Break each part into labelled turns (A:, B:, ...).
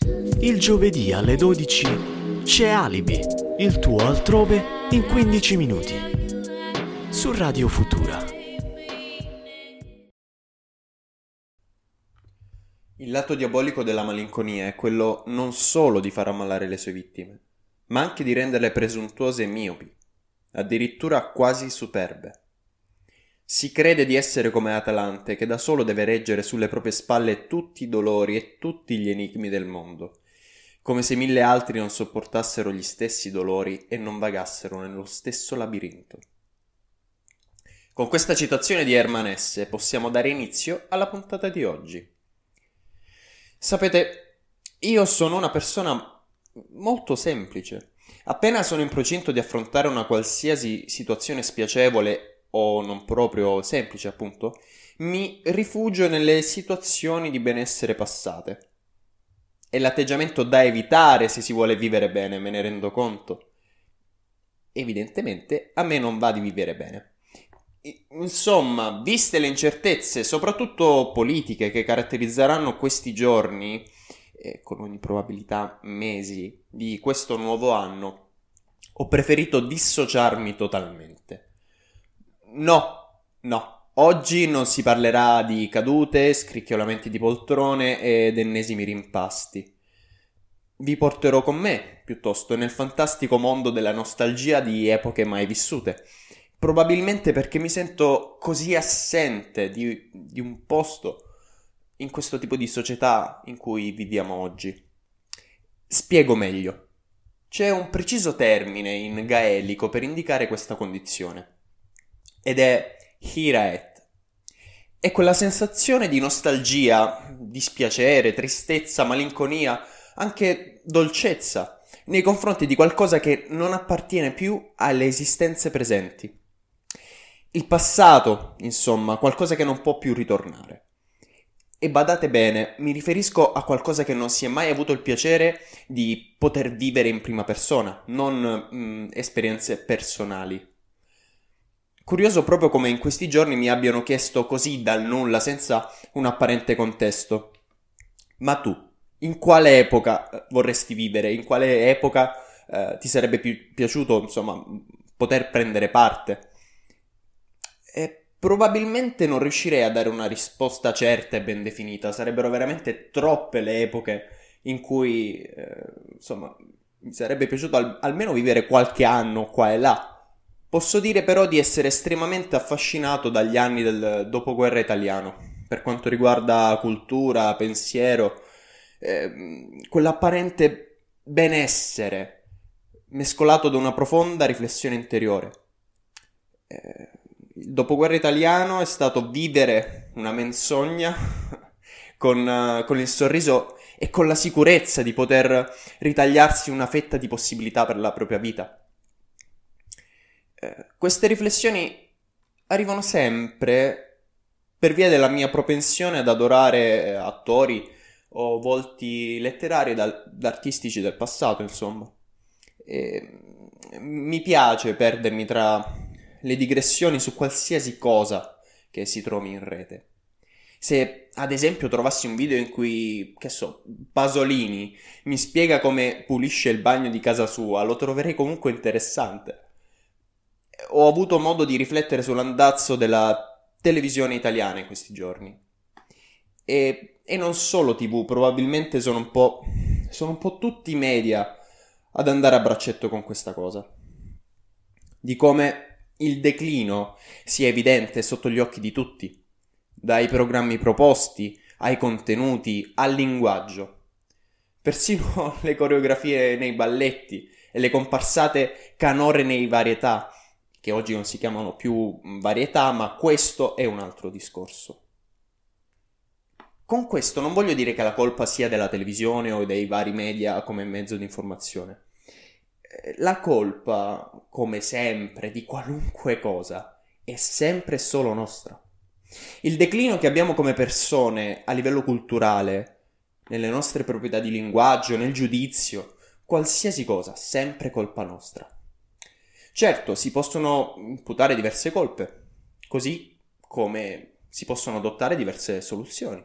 A: Il giovedì alle 12 c'è Alibi, il tuo altrove in 15 minuti. Su Radio Futura.
B: Il lato diabolico della malinconia è quello non solo di far ammalare le sue vittime, ma anche di renderle presuntuose e miopi, addirittura quasi superbe. Si crede di essere come Atalante, che da solo deve reggere sulle proprie spalle tutti i dolori e tutti gli enigmi del mondo, come se mille altri non sopportassero gli stessi dolori e non vagassero nello stesso labirinto. Con questa citazione di Herman Hesse possiamo dare inizio alla puntata di oggi. Sapete, io sono una persona molto semplice. Appena sono in procinto di affrontare una qualsiasi situazione spiacevole o non proprio semplice appunto, mi rifugio nelle situazioni di benessere passate. È l'atteggiamento da evitare se si vuole vivere bene, me ne rendo conto. Evidentemente a me non va di vivere bene. Insomma, viste le incertezze, soprattutto politiche, che caratterizzeranno questi giorni, e con ogni probabilità mesi, di questo nuovo anno, ho preferito dissociarmi totalmente. No, no. Oggi non si parlerà di cadute, scricchiolamenti di poltrone ed ennesimi rimpasti. Vi porterò con me, piuttosto, nel fantastico mondo della nostalgia di epoche mai vissute. Probabilmente perché mi sento così assente di, di un posto in questo tipo di società in cui viviamo oggi. Spiego meglio. C'è un preciso termine in gaelico per indicare questa condizione ed è Hiraet. È quella sensazione di nostalgia, dispiacere, tristezza, malinconia, anche dolcezza nei confronti di qualcosa che non appartiene più alle esistenze presenti. Il passato, insomma, qualcosa che non può più ritornare. E badate bene, mi riferisco a qualcosa che non si è mai avuto il piacere di poter vivere in prima persona, non mm, esperienze personali. Curioso proprio come in questi giorni mi abbiano chiesto così dal nulla, senza un apparente contesto. Ma tu, in quale epoca eh, vorresti vivere? In quale epoca eh, ti sarebbe pi- piaciuto, insomma, poter prendere parte? E probabilmente non riuscirei a dare una risposta certa e ben definita. Sarebbero veramente troppe le epoche in cui, eh, insomma, mi sarebbe piaciuto al- almeno vivere qualche anno qua e là Posso dire però di essere estremamente affascinato dagli anni del dopoguerra italiano, per quanto riguarda cultura, pensiero, eh, quell'apparente benessere mescolato da una profonda riflessione interiore. Eh, il dopoguerra italiano è stato vivere una menzogna con, con il sorriso e con la sicurezza di poter ritagliarsi una fetta di possibilità per la propria vita queste riflessioni arrivano sempre per via della mia propensione ad adorare eh, attori o volti letterari ed artistici del passato, insomma. E mi piace perdermi tra le digressioni su qualsiasi cosa che si trovi in rete. Se ad esempio trovassi un video in cui, che so, Pasolini mi spiega come pulisce il bagno di casa sua, lo troverei comunque interessante ho avuto modo di riflettere sull'andazzo della televisione italiana in questi giorni. E, e non solo TV, probabilmente sono un po'. sono un po' tutti i media ad andare a braccetto con questa cosa. Di come il declino sia evidente sotto gli occhi di tutti, dai programmi proposti ai contenuti al linguaggio. Persino le coreografie nei balletti e le comparsate canore nei varietà che oggi non si chiamano più varietà, ma questo è un altro discorso. Con questo non voglio dire che la colpa sia della televisione o dei vari media come mezzo di informazione. Eh, la colpa, come sempre, di qualunque cosa, è sempre solo nostra. Il declino che abbiamo come persone a livello culturale, nelle nostre proprietà di linguaggio, nel giudizio, qualsiasi cosa, sempre colpa nostra. Certo, si possono imputare diverse colpe, così come si possono adottare diverse soluzioni.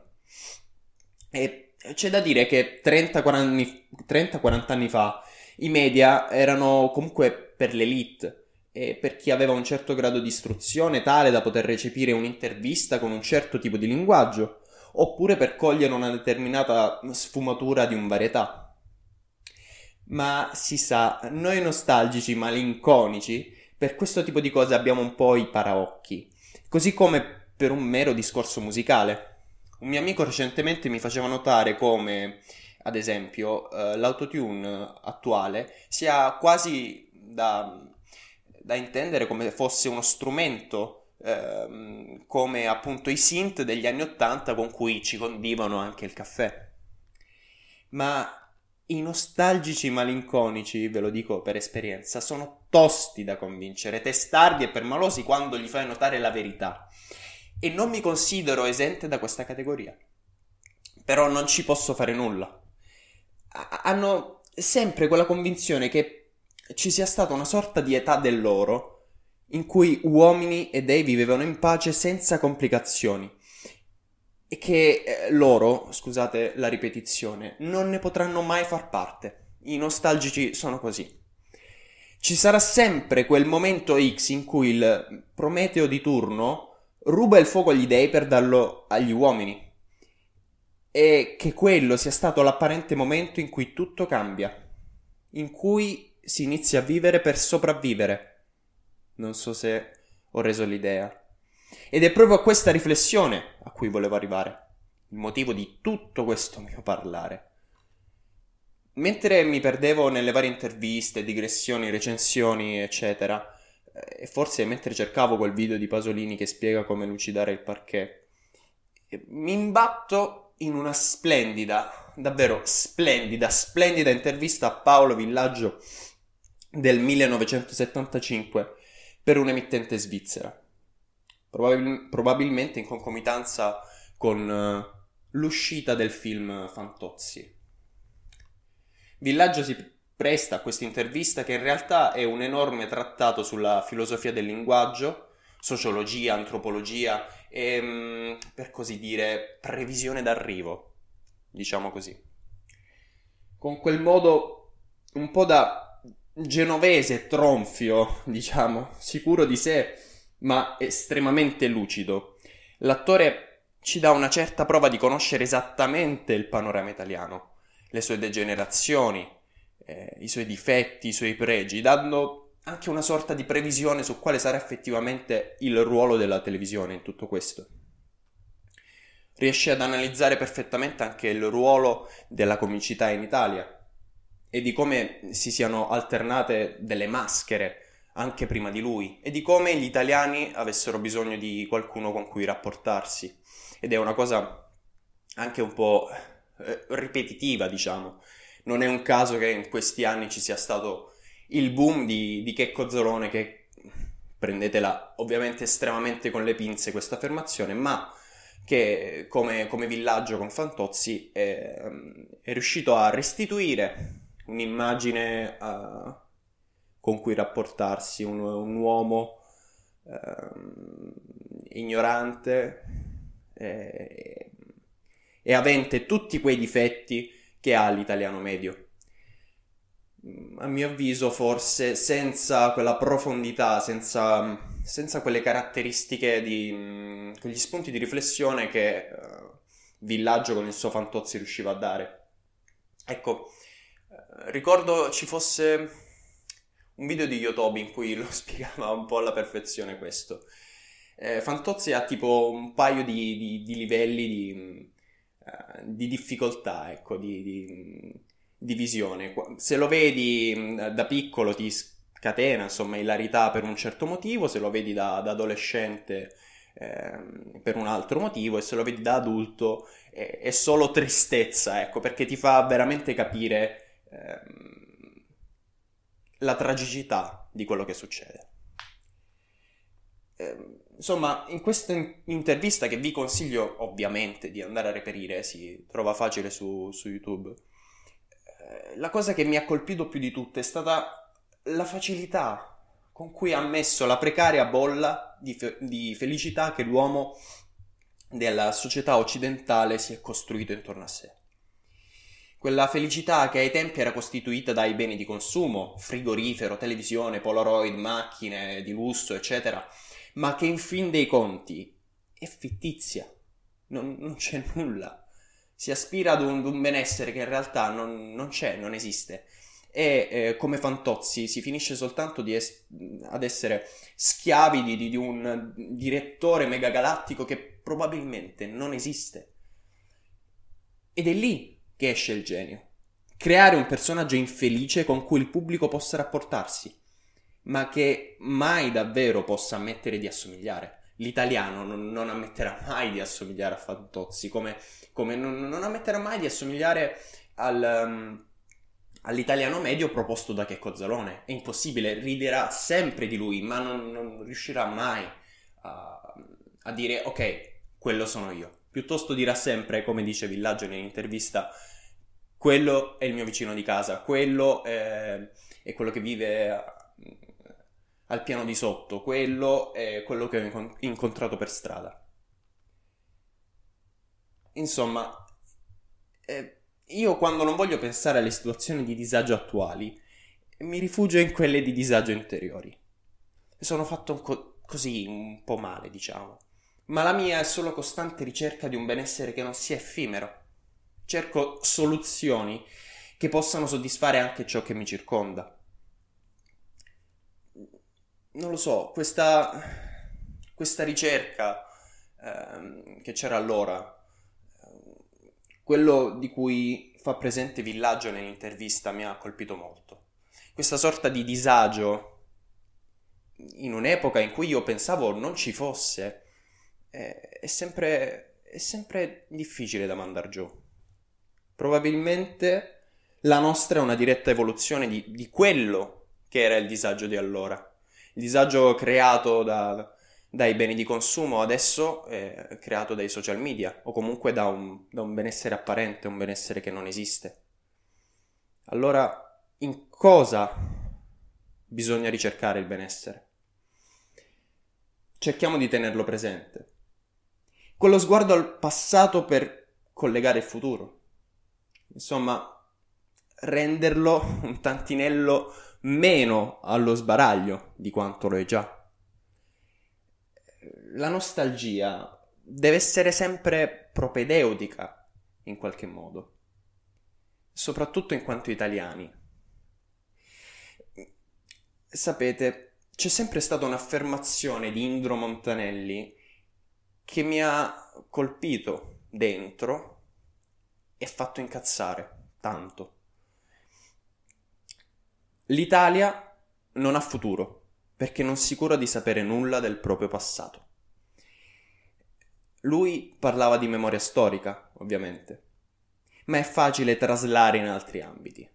B: E c'è da dire che 30-40 anni, 30, anni fa i media erano comunque per l'elite e per chi aveva un certo grado di istruzione tale da poter recepire un'intervista con un certo tipo di linguaggio, oppure per cogliere una determinata sfumatura di un varietà. Ma si sa, noi nostalgici malinconici, per questo tipo di cose abbiamo un po' i paraocchi, così come per un mero discorso musicale. Un mio amico recentemente mi faceva notare come, ad esempio, eh, l'autotune attuale sia quasi da, da intendere come fosse uno strumento ehm, come appunto i synth degli anni Ottanta con cui ci condivano anche il caffè. Ma i nostalgici malinconici, ve lo dico per esperienza, sono tosti da convincere, testardi e permalosi quando gli fai notare la verità e non mi considero esente da questa categoria. Però non ci posso fare nulla. hanno sempre quella convinzione che ci sia stata una sorta di età dell'oro in cui uomini e dei vivevano in pace senza complicazioni e che eh, loro, scusate la ripetizione, non ne potranno mai far parte. I nostalgici sono così. Ci sarà sempre quel momento X in cui il Prometeo di turno ruba il fuoco agli dei per darlo agli uomini. E che quello sia stato l'apparente momento in cui tutto cambia, in cui si inizia a vivere per sopravvivere. Non so se ho reso l'idea. Ed è proprio a questa riflessione a cui volevo arrivare, il motivo di tutto questo mio parlare. Mentre mi perdevo nelle varie interviste, digressioni, recensioni, eccetera, e forse mentre cercavo quel video di Pasolini che spiega come lucidare il parquet, mi imbatto in una splendida, davvero splendida, splendida intervista a Paolo Villaggio del 1975 per un'emittente svizzera. Probabil- probabilmente in concomitanza con uh, l'uscita del film Fantozzi. Villaggio si presta a questa intervista che in realtà è un enorme trattato sulla filosofia del linguaggio, sociologia, antropologia e, mm, per così dire, previsione d'arrivo, diciamo così. Con quel modo un po' da genovese tronfio, diciamo, sicuro di sé, ma estremamente lucido. L'attore ci dà una certa prova di conoscere esattamente il panorama italiano, le sue degenerazioni, eh, i suoi difetti, i suoi pregi, dando anche una sorta di previsione su quale sarà effettivamente il ruolo della televisione in tutto questo. Riesce ad analizzare perfettamente anche il ruolo della comicità in Italia e di come si siano alternate delle maschere anche prima di lui e di come gli italiani avessero bisogno di qualcuno con cui rapportarsi. Ed è una cosa anche un po' eh, ripetitiva, diciamo, non è un caso che in questi anni ci sia stato il boom di, di Checco Zolone che prendetela ovviamente estremamente con le pinze questa affermazione, ma che come, come villaggio con Fantozzi è, è, riuscito a restituire un'immagine uh, con cui rapportarsi, un, un uomo uh, ignorante e, e avente tutti quei difetti che ha l'italiano medio. A mio avviso, forse senza quella profondità, senza, senza quelle caratteristiche di quegli spunti di riflessione che uh, Villaggio con il suo Fantozzi riusciva a dare. Ecco, uh, ricordo ci fosse un video di Yotobi in cui lo spiegava un po' alla perfezione questo. Eh, Fantozzi ha tipo un paio di, di, di livelli di, eh, di difficoltà, ecco, di, visione. Se lo vedi mm, da piccolo ti scatena, insomma, ilarità per un certo motivo, se lo vedi da, da adolescente eh, per un altro motivo e se lo vedi da adulto è, è solo tristezza, ecco, perché ti fa veramente capire eh, la tragicità di quello che succede. Eh, insomma, in questa intervista che vi consiglio ovviamente di andare a reperire, si trova facile su, su YouTube, eh, la cosa che mi ha colpito più di tutto è stata la facilità con cui ha messo la precaria bolla di, fe- di felicità che l'uomo della società occidentale si è costruito intorno a sé. Quella felicità che ai tempi era costituita dai beni di consumo, frigorifero, televisione, polaroid, macchine di lusso, eccetera, ma che in fin dei conti è fittizia, non, non c'è nulla. Si aspira ad un, ad un, benessere che in realtà non, non c'è, non esiste e eh, come fantozzi si finisce soltanto es- ad essere schiavi di, di, un direttore megagalattico che probabilmente non esiste. Ed è lì che esce il genio. Creare un personaggio infelice con cui il pubblico possa rapportarsi, ma che mai davvero possa ammettere di assomigliare. L'italiano non, non ammetterà mai di assomigliare a Fantozzi, come, come non, non, ammetterà mai di assomigliare al... Um, all'italiano medio proposto da Checco Zalone. È impossibile, riderà sempre di lui, ma non, non riuscirà mai a, a, dire ok, quello sono io. Piuttosto dirà sempre, come dice Villaggio nell'intervista, quello è il mio vicino di casa, quello è, è quello che vive al piano di sotto, quello è quello che ho incontrato per strada. Insomma, eh, io quando non voglio pensare alle situazioni di disagio attuali, mi rifugio in quelle di disagio interiori. Sono fatto co- così, un po' male, diciamo. Ma la mia è solo costante ricerca di un benessere che non sia effimero. Cerco soluzioni che possano soddisfare anche ciò che mi circonda. Non lo so, questa, questa ricerca ehm, che c'era allora quello di cui fa presente Villaggio nell'intervista mi ha colpito molto. Questa sorta di disagio in un'epoca in cui io pensavo non ci fosse è, sempre, è sempre difficile da mandar giù. Probabilmente la nostra è una diretta evoluzione di, di quello che era il disagio di allora. Il disagio creato da, dai beni di consumo adesso è creato dai social media o comunque da un, da un benessere apparente, un benessere che non esiste. Allora, in cosa bisogna ricercare il benessere? Cerchiamo di tenerlo presente. Con lo sguardo al passato per collegare il futuro. Insomma, renderlo un tantinello meno allo sbaraglio di quanto lo è già la nostalgia deve essere sempre propedeutica in qualche modo, soprattutto in quanto italiani. Sapete, c'è sempre stata un'affermazione di Indro Montanelli che mi ha colpito dentro e fatto incazzare tanto. L'Italia non ha futuro perché non si cura di sapere nulla del proprio passato. Lui parlava di memoria storica, ovviamente, ma è facile traslare in altri ambiti.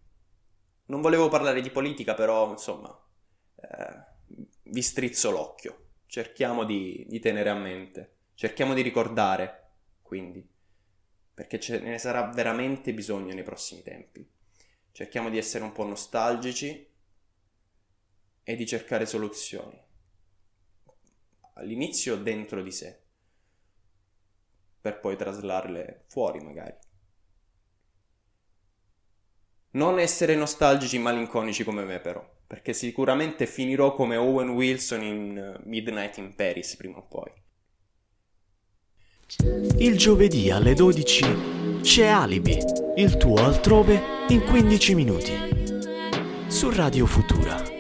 B: Non volevo parlare di politica, però, insomma, eh, vi strizzo l'occhio. Cerchiamo di, di tenere a mente, cerchiamo di ricordare, quindi, perché ce ne sarà veramente bisogno nei prossimi tempi. Cerchiamo di essere un po' nostalgici e di cercare soluzioni. All'inizio dentro di sé, per poi traslarle fuori magari. Non essere nostalgici malinconici come me però, perché sicuramente finirò come Owen Wilson in Midnight in Paris prima o poi.
A: Il giovedì alle 12 c'è Alibi, il tuo altrove in 15 minuti. Su Radio Futura.